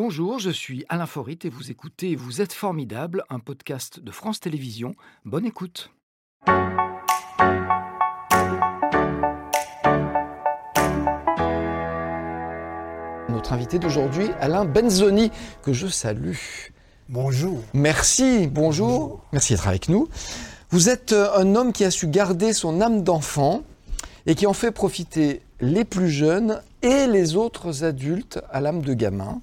Bonjour, je suis Alain Forit et vous écoutez Vous êtes formidable, un podcast de France Télévisions. Bonne écoute. Notre invité d'aujourd'hui, Alain Benzoni, que je salue. Bonjour. Merci, bonjour. Merci d'être avec nous. Vous êtes euh, un homme qui a su garder son âme d'enfant et qui en fait profiter les plus jeunes et les autres adultes à l'âme de gamin.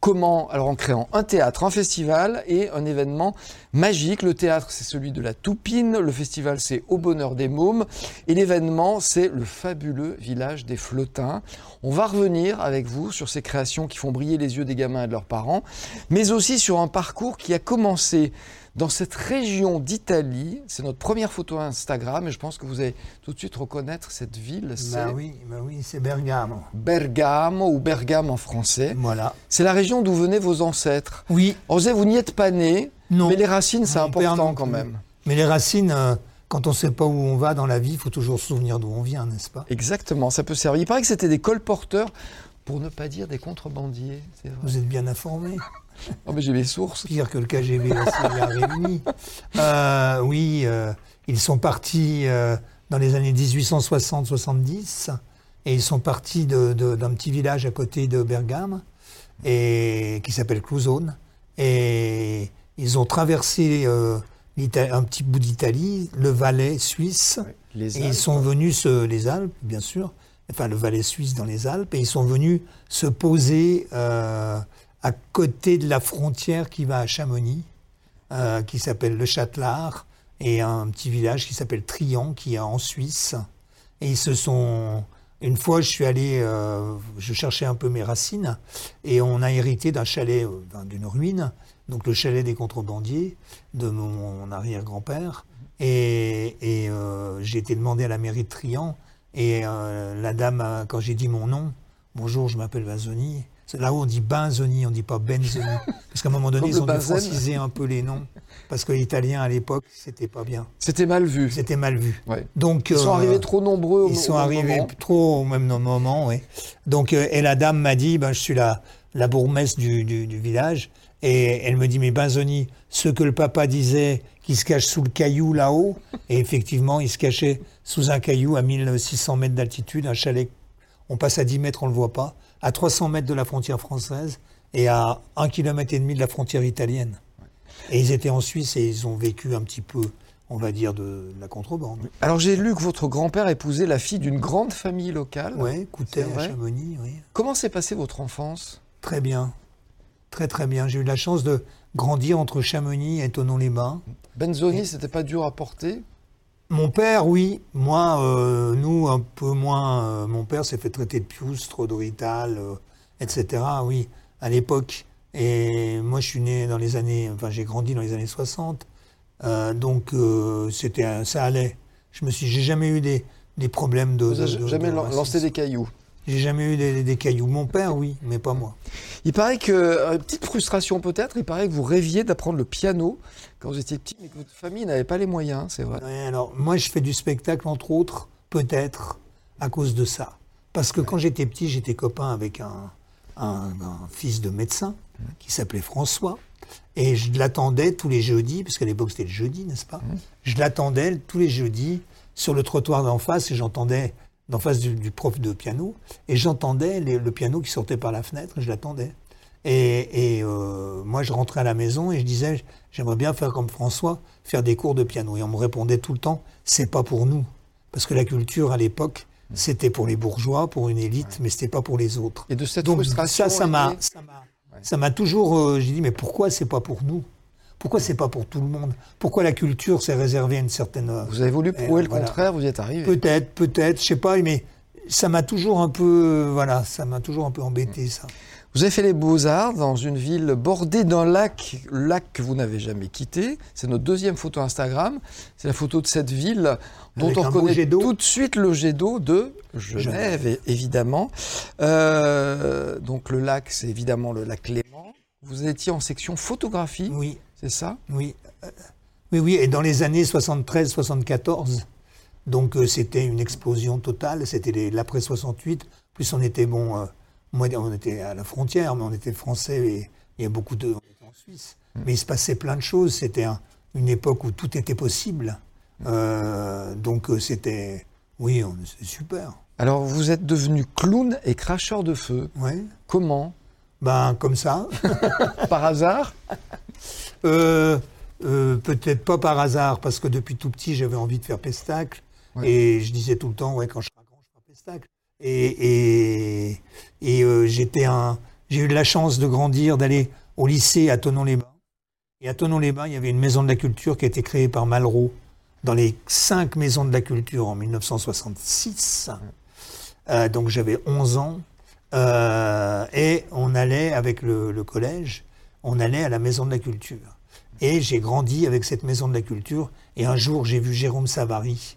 Comment Alors en créant un théâtre, un festival et un événement magique. Le théâtre, c'est celui de la Toupine, le festival, c'est Au Bonheur des Mômes, et l'événement, c'est le fabuleux village des Flottins. On va revenir avec vous sur ces créations qui font briller les yeux des gamins et de leurs parents, mais aussi sur un parcours qui a commencé dans cette région d'Italie. C'est notre première photo Instagram et je pense que vous allez tout de suite reconnaître cette ville. Bah oui, bah oui c'est Bergamo. Bergamo ou Bergame en français. Voilà. C'est la région d'où venaient vos ancêtres. Oui. On vous n'y êtes pas né, Non. mais les racines, c'est important quand même. Mais les racines, euh, quand on ne sait pas où on va dans la vie, il faut toujours se souvenir d'où on vient, n'est-ce pas? Exactement, ça peut servir. Il paraît que c'était des colporteurs, pour ne pas dire des contrebandiers. Vrai. Vous êtes bien informé. Oh, mais j'ai mes sources. Pire que le KGB, la. Euh, oui, euh, ils sont partis euh, dans les années 1860-70 et ils sont partis de- de- d'un petit village à côté de Bergame et, qui s'appelle Clouzone. Et ils ont traversé euh, un petit bout d'Italie, le Valais suisse. Les Et Alpes. ils sont venus, se, les Alpes, bien sûr, enfin le Valais suisse dans les Alpes, et ils sont venus se poser euh, à côté de la frontière qui va à Chamonix, euh, qui s'appelle Le Châtelard, et un petit village qui s'appelle Trian, qui est en Suisse. Et ils se sont. Une fois, je suis allé, euh, je cherchais un peu mes racines, et on a hérité d'un chalet, euh, d'un- d'une ruine, donc le chalet des contrebandiers de mon arrière-grand-père. Et, j'ai été demandé à la mairie de Trian, et la dame, quand j'ai dit mon nom, bonjour, je m'appelle Benzoni. C'est Là-haut, on dit Benzoni, on dit pas Benzoni. Parce qu'à un moment donné, ils ont dû franciser un peu les noms. Parce que l'italien, à l'époque, c'était pas bien. C'était mal vu. C'était mal vu. Ouais. Donc, Ils sont euh, arrivés trop nombreux au ils sont arrivés moment. trop au même moment, oui. Donc, euh, et la dame m'a dit, ben, je suis la, la bourgmestre du, du, du village, et elle me dit, mais Benzoni, ce que le papa disait, qui se cache sous le caillou là-haut, et effectivement, il se cachait sous un caillou à 1600 mètres d'altitude, un chalet, on passe à 10 mètres, on le voit pas, à 300 mètres de la frontière française, et à 1 km et demi de la frontière italienne. Et ils étaient en Suisse et ils ont vécu un petit peu, on va dire, de la contrebande. Alors j'ai lu que votre grand-père épousait la fille d'une grande famille locale. Ouais, Coutet à Chamonix, oui. Comment s'est passée votre enfance? Très bien. Très très bien. J'ai eu la chance de grandir entre Chamonix et Tonon-les-Bains. Benzoni, c'était pas dur à porter? Mon père, oui. Moi, euh, nous, un peu moins. euh, mon père s'est fait traiter de piustre, d'orital, euh, etc. Oui, à l'époque. Et moi, je suis né dans les années. Enfin, j'ai grandi dans les années 60. Euh, donc, euh, c'était, ça allait. Je me suis, j'ai jamais eu des, des problèmes de. Vous de- avez de- jamais de racisme. lancé des cailloux? J'ai jamais eu des, des cailloux. Mon père, oui, mais pas moi. Il paraît que, euh, petite frustration peut-être, il paraît que vous rêviez d'apprendre le piano quand vous étiez petit, mais que votre famille n'avait pas les moyens, c'est vrai. Ouais, alors, moi, je fais du spectacle, entre autres, peut-être, à cause de ça. Parce que quand j'étais petit, j'étais copain avec un, un- un fils de médecin qui s'appelait François. Et je l'attendais tous les jeudis, parce qu'à l'époque, c'était le jeudi, n'est-ce pas? Je l'attendais tous les jeudis sur le trottoir d'en face et j'entendais, d'en face du, du prof de piano, et j'entendais le piano qui sortait par la fenêtre, je l'attendais. Et, et, euh, moi, je rentrais à la maison et je disais, j'aimerais bien faire comme François, faire des cours de piano. Et on me répondait tout le temps, c'est pas pour nous. Parce que la culture, à l'époque, c'était pour les bourgeois, pour une élite, mais c'était pas pour les autres. Et de cette Donc frustration. ça, m'a, ça m'a, ça m'a toujours. euh, j'ai dit, mais pourquoi c'est pas pour nous? Pourquoi c'est pas pour tout le monde? Pourquoi la culture s'est réservée à une certaine. euh, Vous avez voulu prouver Eh, le voilà. contraire, vous y êtes arrivé. Peut-être, peut-être, je sais pas, mais ça m'a toujours un peu, euh, voilà, ça m'a toujours un peu embêté ça. Vous avez fait les beaux-arts dans une ville bordée d'un lac, lac que vous n'avez jamais quitté. C'est notre deuxième photo Instagram. C'est la photo de cette ville dont Avec on reconnaît tout de suite le jet d'eau de Genève, é- évidemment. Euh, donc le lac, c'est évidemment le lac Léman. Vous étiez en section photographie, Oui, c'est ça? Oui, oui, oui. Et dans les années 73-74, donc euh, c'était une explosion totale. C'était l'après 68. Plus on était bon, euh, Moi, on était à la frontière, mais on était français et il y a beaucoup de. On était en Suisse. Mm. Mais il se passait plein de choses. C'était un- une époque où tout était possible. Euh, donc, c'était. Oui, c'est super. Alors, vous êtes devenu clown et cracheur de feu. Ouais. Comment? Ben, comme ça. Par hasard? Euh, euh, Peut-être pas par hasard, parce que depuis tout petit, j'avais envie de faire pestacle. Ouais. Et je disais tout le temps, ouais, quand je serai grand, je ferai pestacle. Et, et, et euh, j'étais un, j'ai eu de la chance de grandir, d'aller au lycée à Tonon-les-Bains. Et à Tonon-les-Bains, il y avait une maison de la culture qui a été créée par Malraux dans les cinq maisons de la culture en 1966. Euh, donc j'avais 11 ans. Euh, et on allait avec le, le collège, on allait à la maison de la culture. Et j'ai grandi avec cette maison de la culture. Et un jour, j'ai vu Jérôme Savary,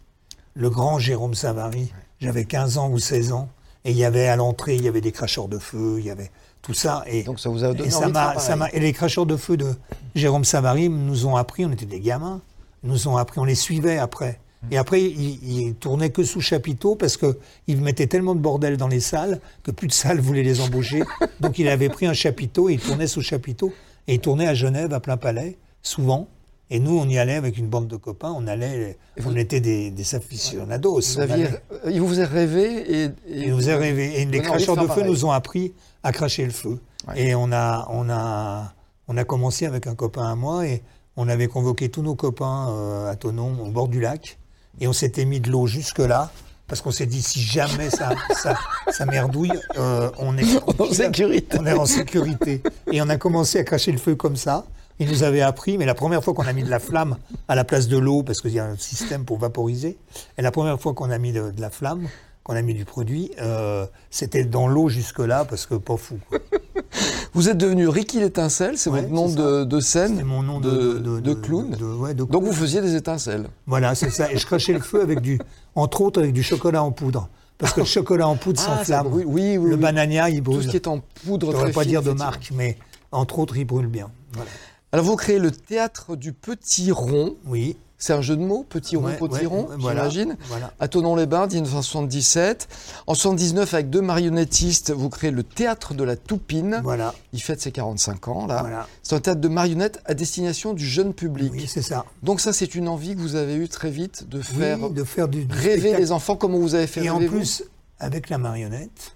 le grand Jérôme Savary. J'avais 15 ans ou 16 ans. Et il y avait à l'entrée, il y avait des cracheurs de feu, il y avait tout ça. Et, Donc, ça vous a donné et ça m'a, m'a- et les cracheurs de feu de Jérôme Savary nous ont appris, on était des gamins, nous ont appris, on les suivait après. Et après, ils, ils tournaient que sous chapiteau parce que ils mettaient tellement de bordel dans les salles que plus de salles voulaient les embaucher. Donc il avait pris un chapiteau et il tournait sous chapiteau. Et il tournait à Genève, à plein palais, souvent. Et nous, on y allait avec une bande de copains, on allait, on était des, des aficionados. Vous aviez, il vous faisait rêvé et, et Il nous a rêvé. Et les de cracheurs de feu pareil. nous ont appris à cracher le feu. Ouais. Et on a, on, a, on a commencé avec un copain à moi et on avait convoqué tous nos copains euh, à Tonon, au bord du lac. Et on s'était mis de l'eau jusque-là. Parce qu'on s'est dit, si jamais ça, ça, ça merdouille, euh, on est en sécurité. on est en sécurité. Et on a commencé à cracher le feu comme ça. Il nous avait appris, mais la première fois qu'on a mis de la flamme à la place de l'eau, parce qu'il y a un système pour vaporiser, et la première fois qu'on a mis de, de la flamme, qu'on a mis du produit, euh, c'était dans l'eau jusque-là, parce que pas fou. quoi. Vous êtes devenu Ricky l'étincelle, c'est Ouais, votre nom de, de scène, C'est mon nom de, de, de, de clown. ouais, Donc vous faisiez des étincelles. Voilà, c'est ça. Et je crachais le feu avec du, entre autres, avec du chocolat en poudre. Parce que le chocolat en poudre Ah, s'enflamme. Oui, oui, Le banania, il Tout brûle. ce qui est en poudre Je ne pas fine, dire de marque, mais entre autres, il brûle bien. Voilà. Alors vous créez le théâtre du Petit Rond. Oui. C'est un jeu de mots, Petit Rond, Ouais, Petit ouais, Rond, ouais, voilà, j'imagine. Voilà. À Tonon-les-Bains, 1977. En 79, avec deux marionnettistes, vous créez le théâtre de la Toupine. Voilà. Il fête ses 45 ans, là. Voilà. C'est un théâtre de marionnettes à destination du jeune public. Oui, c'est ça. Donc ça, c'est une envie que vous avez eue très vite de faire Oui, de faire du, du rêver spectacle. les enfants comme vous avez fait Et en rêver vous. plus, avec la marionnette,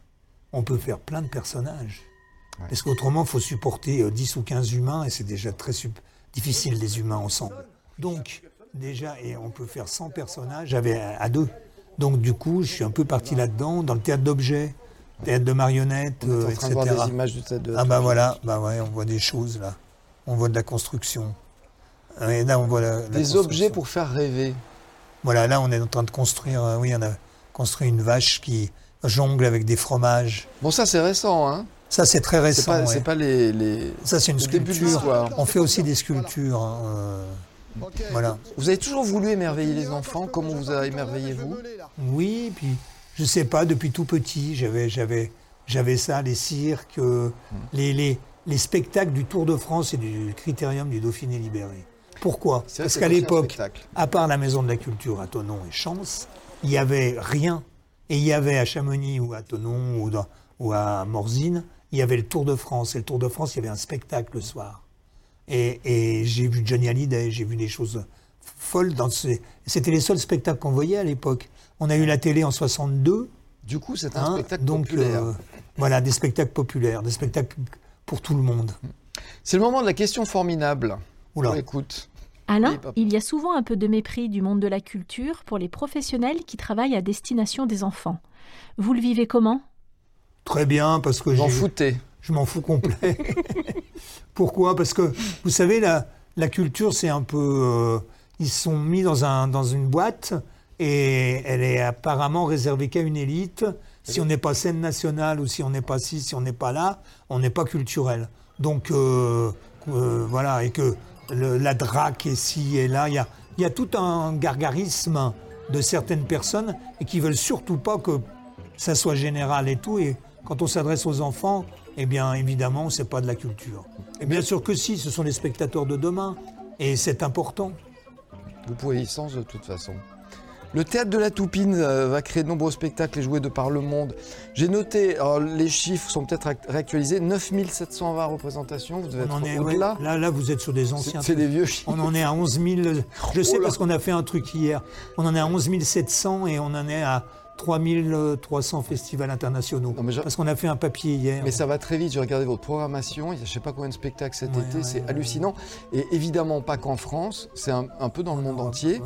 on peut faire plein de personnages. Parce qu'autrement, il faut supporter euh, 10 ou 15 humains et c'est déjà très difficile des humains ensemble. Donc, déjà, et on peut faire 100 personnages avec- à deux. Donc, du coup, je suis un peu parti là-dedans, dans le théâtre d'objets, théâtre de marionnettes, On est euh, en train de etc. voir des images du théâtre de Ah bah voilà, bah ouais, on voit des choses là. On voit de la construction. Et là, on voit la- la Des objets pour faire rêver. Voilà, là, on est en train de construire. euh, oui, on a construit une vache qui jongle avec des fromages. Bon, ça, c'est récent, hein Ça, c'est très C'est récent. pas, ouais. c'est pas les, les- Ça, c'est une de sculpture. On fait aussi des sculptures. hein, euh, Voilà. Vous avez toujours voulu émerveiller les enfants. Comment vous a émerveillé vous Oui, puis je sais pas, depuis tout petit, j'avais, j'avais, j'avais ça, les cirques, euh, les, les, les spectacles du Tour de France et du Critérium du Dauphiné libéré. Pourquoi? Vrai Parce qu'à l'époque, à part la Maison de la Culture à Tonon et Chance, il n'y avait rien. Et il y avait à Chamonix ou à Tonon ou, dans- ou à Morzine, il y avait le Tour de France. Et le Tour de France, il y avait un spectacle le soir. Et, et j'ai vu Johnny Hallyday, j'ai vu des choses folles dans ces... C'était les seuls spectacles qu'on voyait à l'époque. On a eu la télé en 62. Du coup, c'est un hein, spectacle donc, populaire. euh, voilà, des spectacles populaires, des spectacles pour tout le monde. C'est le moment de la question formidable. Oula. On écoute. Alain, il y a souvent un peu de mépris du monde de la culture pour les professionnels qui travaillent à destination des enfants. Vous le vivez comment? Très bien, parce que Vous en j'ai... Je m'en fous complet. Pourquoi? Parce que, vous savez, la, la culture, c'est un peu... euh, ils sont mis dans, un, dans une boîte et elle est apparemment réservée qu'à une élite. Si on n'est pas scène nationale ou si on n'est pas ci, si on n'est pas là, on n'est pas culturel. Donc, euh, euh, voilà, et que le- la draque est ci et là, il y a, y a tout un gargarisme de certaines personnes et qui veulent surtout pas que ça soit général et tout. Et quand on s'adresse aux enfants, eh bien, évidemment, c'est pas de la culture. Et bien sûr que si, ce sont les spectateurs de demain. Et c'est important. Vous pouvez y sans de toute façon. Le théâtre de la Toupine euh, va créer de nombreux spectacles et jouer de par le monde. J'ai noté, alors les chiffres sont peut-être act- réactualisés, 9720 représentations, vous devez On être est, au-delà. ouais, là, là, vous êtes sur des anciens. c'est des vieux chiffres. On en est à 11 000. Je sais Oh là. parce qu'on a fait un truc hier. On en est à 11 700 et on en est à 3 300 festivals internationaux. Non, mais je- Parce qu'on a fait un papier hier. Mais ça va très vite, j'ai regardé votre programmation, il y a je sais pas combien de spectacles cet Ouais, été, ouais, c'est ouais, hallucinant. Et évidemment pas qu'en France, c'est un, un peu dans le monde entier.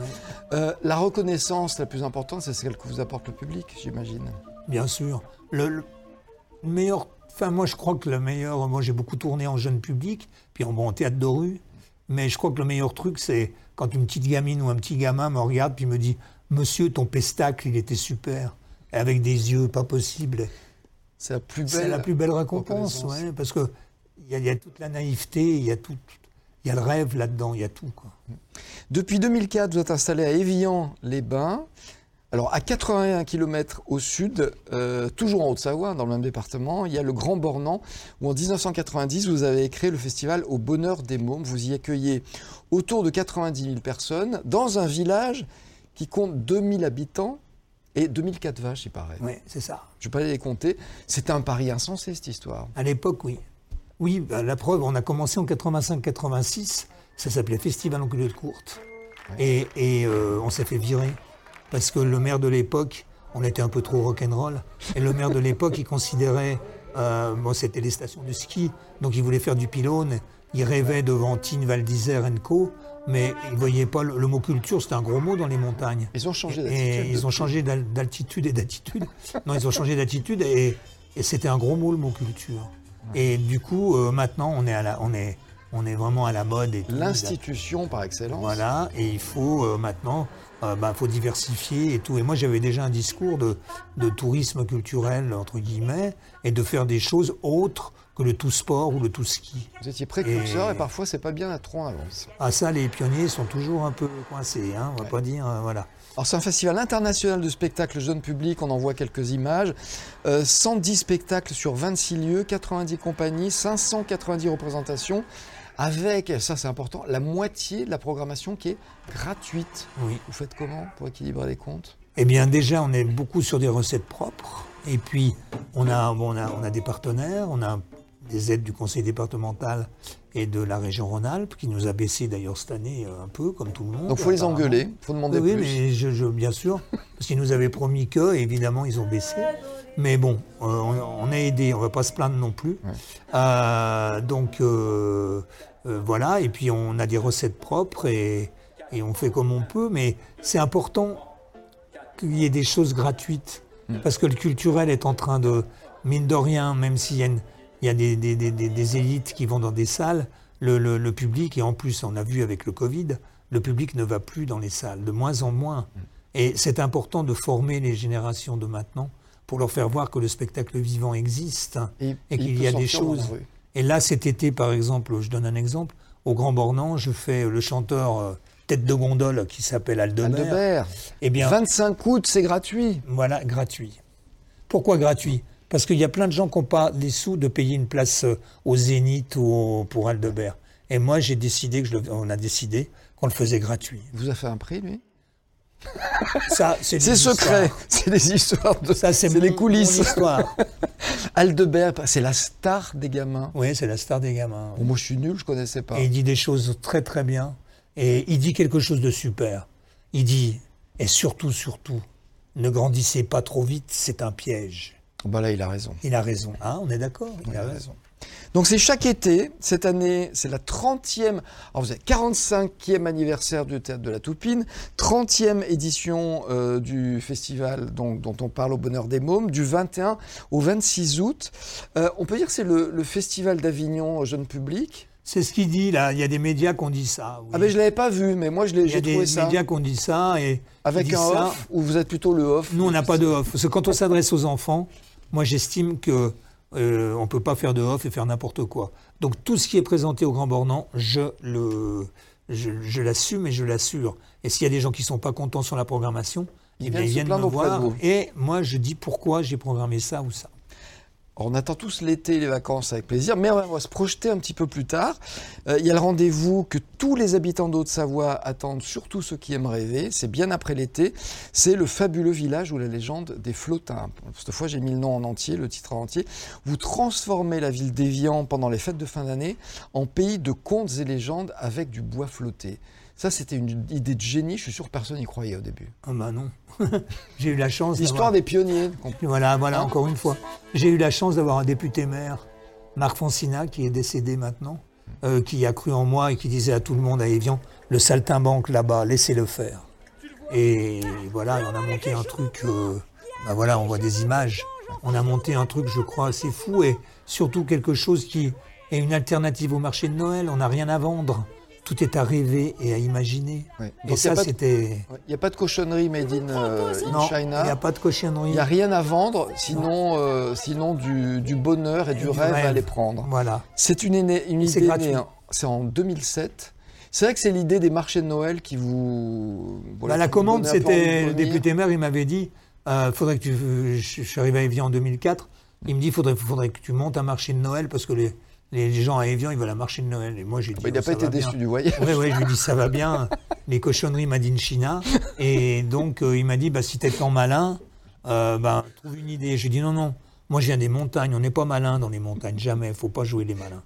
Euh, la reconnaissance la plus importante, c'est celle que vous apporte le public, j'imagine. Bien sûr. Le, le meilleur. Enfin, moi, je crois que le meilleur. Moi, j'ai beaucoup tourné en jeune public, puis en, bon, en théâtre de rue. Mais je crois que le meilleur truc, c'est quand une petite gamine ou un petit gamin me regarde puis me dit Monsieur, ton pestacle, il était super. Et avec des yeux pas possibles. C'est la plus belle. C'est la plus belle récompense, ouais, parce que il y, a- y a toute la naïveté, il y a tout, il y a le rêve là-dedans, il y a tout. Quoi. Depuis 2004, vous êtes installé à Évian-les-Bains. Alors, à 81 km au sud, euh, toujours en Haute-Savoie, dans le même département, il y a le Grand Bornand, où en 1990, vous avez créé le festival Au Bonheur des Mômes. Vous y accueillez autour de 90 000 personnes, dans un village qui compte 2000 habitants et 2004 vaches, il paraît. Ouais, c'est ça. Je ne vais pas les compter. C'était un pari insensé, cette histoire. À l'époque, oui. Oui, bah, la preuve, on a commencé en 85-86, ça s'appelait Festival en culotte courte. Et, et, euh, on s'est fait virer. Parce que le maire de l'époque, on était un peu trop rock'n'roll, et le maire de l'époque, il considérait, euh, bon, c'était les stations de ski, donc il voulait faire du pylône, il rêvait devant Tine, Val d'Isère Co, mais il voyait pas, le, le mot culture, c'était un gros mot dans les montagnes. Ils ont changé Et d'attitude. ils ont changé d'al- d'altitude et d'attitude. Non, ils ont changé d'attitude et, et c'était un gros mot le mot culture. Et du coup, euh, maintenant, on est, à la, on, est, on est vraiment à la mode. et. L'institution par excellence. Voilà, et il faut euh, maintenant, euh, bah, faut diversifier et tout. Et moi, j'avais déjà un discours de, de tourisme culturel, entre guillemets, et de faire des choses autres que le tout sport ou le tout ski. Vous étiez précurseur et, Et- parfois c'est pas bien à trop en avance. Ah ça, les pionniers sont toujours un peu coincés, hein, on va pas dire, euh, voilà. Alors c'est un festival international de spectacles jeune public, on en voit quelques images. Euh, 110 spectacles sur 26 lieux, 90 compagnies, 590 représentations, avec, ça c'est important, la moitié de la programmation qui est gratuite. Oui. Vous faites comment pour équilibrer les comptes? Eh bien, déjà, on est beaucoup sur des recettes propres. Et puis, on a, on a, on a des partenaires, on a des aides du conseil départemental et de la région Rhône-Alpes, qui nous a baissé d'ailleurs cette année euh, un peu, comme tout le monde. Donc il faut les engueuler, il faut demander Oui, oui, plus. mais je, je- bien sûr, parce qu'ils nous avaient promis que, évidemment, ils ont baissé. Mais bon, euh, on, on a aidé, on ne va pas se plaindre non plus. Ouais. Euh, donc, euh, voilà, et puis on a des recettes propres et, et on fait comme on peut, mais c'est important qu'il y ait des choses gratuites. Mm. Parce que le culturel est en train de, mine de rien, même s'il y a, une- il y a des, des- des- des- des élites qui vont dans des salles, le, le- le public, et en plus on a vu avec le Covid, le public ne va plus dans les salles, de moins en moins. Et c'est important de former les générations de maintenant pour leur faire voir que le spectacle vivant existe. Et, et qu'il y a des choses. Et là, cet été, par exemple, je donne un exemple, au Grand Bornand, je fais le chanteur euh, tête de gondole qui s'appelle Aldebert. Aldebert, Eh bien, 25 août, c'est gratuit. voilà, gratuit. Pourquoi gratuit? Parce qu'il y a plein de gens qui n'ont pas les sous de payer une place euh, au Zénith ou au- pour Aldebert. Et moi, j'ai décidé que je le- on a décidé qu'on le faisait gratuit. Vous a fait un prix, lui? Ça, c'est secret, c'est des histoires de. Ça, c'est les coulisses. mon histoire. Aldebert, c'est la star des gamins. oui, c'est la star des gamins. Bon, moi, je suis nul, je connaissais pas. Et il dit des choses très très bien. Et il dit quelque chose de super. Il dit, et surtout, surtout, ne grandissez pas trop vite, c'est un piège. Bah là, il a raison. Il a raison. Hein, on est d'accord Il a raison. Donc c'est chaque été, cette année c'est la 30e, alors vous avez 45e anniversaire du Théâtre de la Toupine, 30e édition euh, du festival donc, dont on parle au Bonheur des Mômes, du 21 au 26 août. Euh, on peut dire que c'est le, le festival d'Avignon jeune public? C'est ce qu'il dit là. Il y a des médias qui ont dit ça. oui. Ah ben je l'avais pas vu, mais moi je l'ai- Il y a des ça. médias qui ont dit ça. Et Avec un ça. off, ou vous êtes plutôt le off? Nous, on n'a pas de off. Parce que quand on s'adresse aux enfants, moi, j'estime que euh, on peut pas faire de off et faire n'importe quoi. Donc, tout ce qui est présenté au Grand Bornand, je le, je, je l'assume et je l'assure. Et s'il y a des gens qui sont pas contents sur la programmation, Ils eh bien, viennent ils se viennent me voir. Et moi, je dis pourquoi j'ai programmé ça ou ça. On attend tous l'été et les vacances avec plaisir, mais on va se projeter un petit peu plus tard. Euh, il y a le rendez-vous que tous les habitants d'Haute-Savoie attendent, surtout ceux qui aiment rêver. C'est bien après l'été. C'est le fabuleux village où la légende des flottins. Cette fois, j'ai mis le nom en entier, le titre en entier. Vous transformez la ville d'Évian pendant les fêtes de fin d'année en pays de contes et légendes avec du bois flotté. Ça, c'était une idée de génie. Je suis sûr que personne n'y croyait au début. Ah bah non. J'ai eu la chance. L'histoire des pionniers. Voilà, voilà, encore une fois. J'ai eu la chance d'avoir un député maire, Marc Foncina, qui est décédé maintenant, euh, qui a cru en moi et qui disait à tout le monde à Evian le saltimbanque là-bas, laissez-le faire. Et voilà, on a monté un truc. Euh, bah voilà, on voit des images. On a monté un truc, je crois, assez fou et surtout quelque chose qui est une alternative au marché de Noël. On n'a rien à vendre tout est à rêver et à imaginer. Et ça, c'était. Il n'y a pas de cochonnerie made in, euh, China. Il n'y a pas de cochonnerie. Il n'y a rien à vendre, sinon, euh, sinon du, bonheur et, du, rêve, à les prendre. Voilà. C'est une, une idée née, c'est en 200007. C'est vrai que c'est l'idée des marchés de Noël qui vous. Bah, la commande, c'était le député maire, il m'avait dit euh, faudrait que tu. Je suis arrivé à Evian en 2004. Il me dit faudrait, faudrait que tu montes un marché de Noël parce que les, les gens à Evian, ils veulent la marché de Noël. Et moi, j'ai dit. il n'a pas été déçu du voyage. Oui, oui, je lui ai dit, ça va bien. Les cochonneries made in China. Et donc, euh, il m'a dit, bah, si t'es tant malin, euh, bah, trouve une idée. J'ai dit, non, non. Moi, je viens des montagnes. On n'est pas malin dans les montagnes. Jamais. Il faut pas jouer les malins.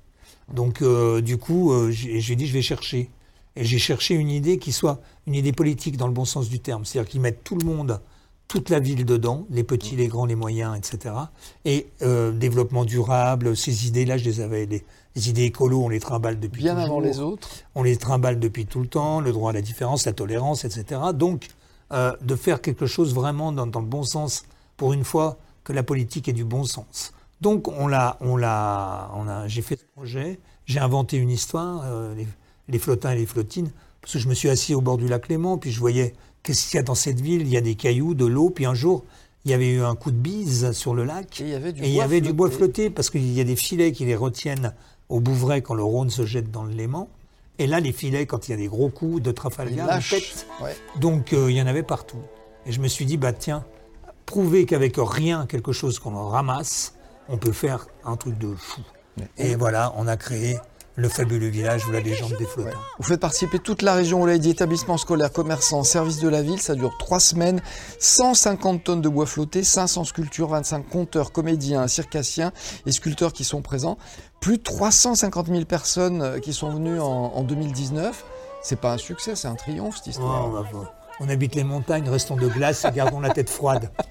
Donc, euh, du coup, j'ai dit, je vais chercher. Et j'ai cherché une idée qui soit une idée politique dans le bon sens du terme. C'est-à-dire qu'ils mettent tout le monde toute la ville dedans, les petits, les grands, les moyens, etc. Et euh, développement durable, ces idées-là, je les avais, les, idées écolo, on les trimballe depuis Bien avant les autres. On les trimballe depuis tout le temps, le droit à la différence, la tolérance, etc. Donc, euh, de faire quelque chose vraiment dans, le bon sens, pour une fois que la politique est du bon sens. Donc, on l'a, on l'a, on a, j'ai fait ce projet, j'ai inventé une histoire, euh, les, les flottins et les flottines, parce que je me suis assis au bord du lac Léman, puis je voyais Qu'est-ce qu'il y a dans cette ville? Il y a des cailloux, de l'eau, puis un jour, il y avait eu un coup de bise sur le lac. Et il y avait du, bois, y avait du bois flotté, parce qu'il y a des filets qui les retiennent au Bouvray quand le Rhône se jette dans le Léman. Et là, les filets, quand il y a des gros coups de Trafalgar, ils Donc, euh, il y en avait partout. Et je me suis dit, bah tiens, prouver qu'avec rien, quelque chose qu'on ramasse, on peut faire un truc de fou. Et voilà, on a créé le fabuleux village ou la légende des flottants. Vous faites participer toute la région, vous l'avez dit, établissements scolaires, commerçants, services de la ville. Ça dure trois semaines. 150 tonnes de bois flotté, 500 sculptures, 25 conteurs, comédiens, circassiens et sculpteurs qui sont présents. Plus de 350 000 personnes euh, qui sont venues en, 2019. C'est pas un succès, c'est un triomphe cette histoire. on habite les montagnes, restons de glace et gardons la tête froide.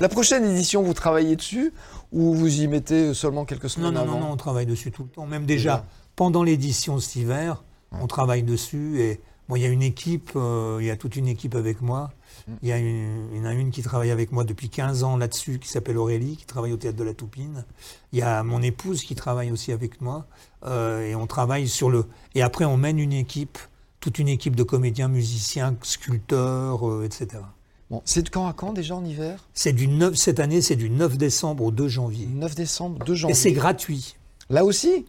La prochaine édition, vous travaillez dessus ou vous y mettez seulement quelques semaines non, non, Non, non, on travaille dessus tout le temps. Même déjà, pendant l'édition cet hiver, on travaille dessus. Et bon, il y a une équipe, euh, il y a toute une équipe avec moi. Mm. Il y, a une, il y en a une qui travaille avec moi depuis 15 ans là-dessus, qui s'appelle Aurélie, qui travaille au Théâtre de la Toupine. Il y a mon épouse qui travaille aussi avec moi. Euh, et on travaille sur le... Et après, on mène une équipe, toute une équipe de comédiens, musiciens, sculpteurs, euh, etc. Bon, c'est de quand à quand déjà en hiver? C'est du 9 cette année, c'est du 9 décembre au 2 janvier. 9 décembre, 2 janvier. Et c'est gratuit. Là aussi?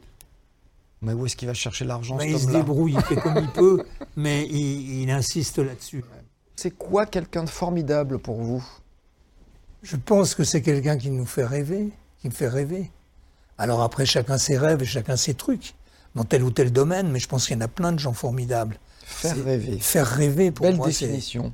Mais où est-ce qu'il va chercher l'argent Il se débrouille, il fait comme il peut, mais il, insiste là-dessus. C'est quoi quelqu'un de formidable pour vous? Je pense que c'est quelqu'un qui nous fait rêver, qui me fait rêver. Alors après, chacun ses rêves et chacun ses trucs, dans tel ou tel domaine, mais je pense qu'il y en a plein de gens formidables. Faire rêver. Faire rêver pour Belle moi. définition.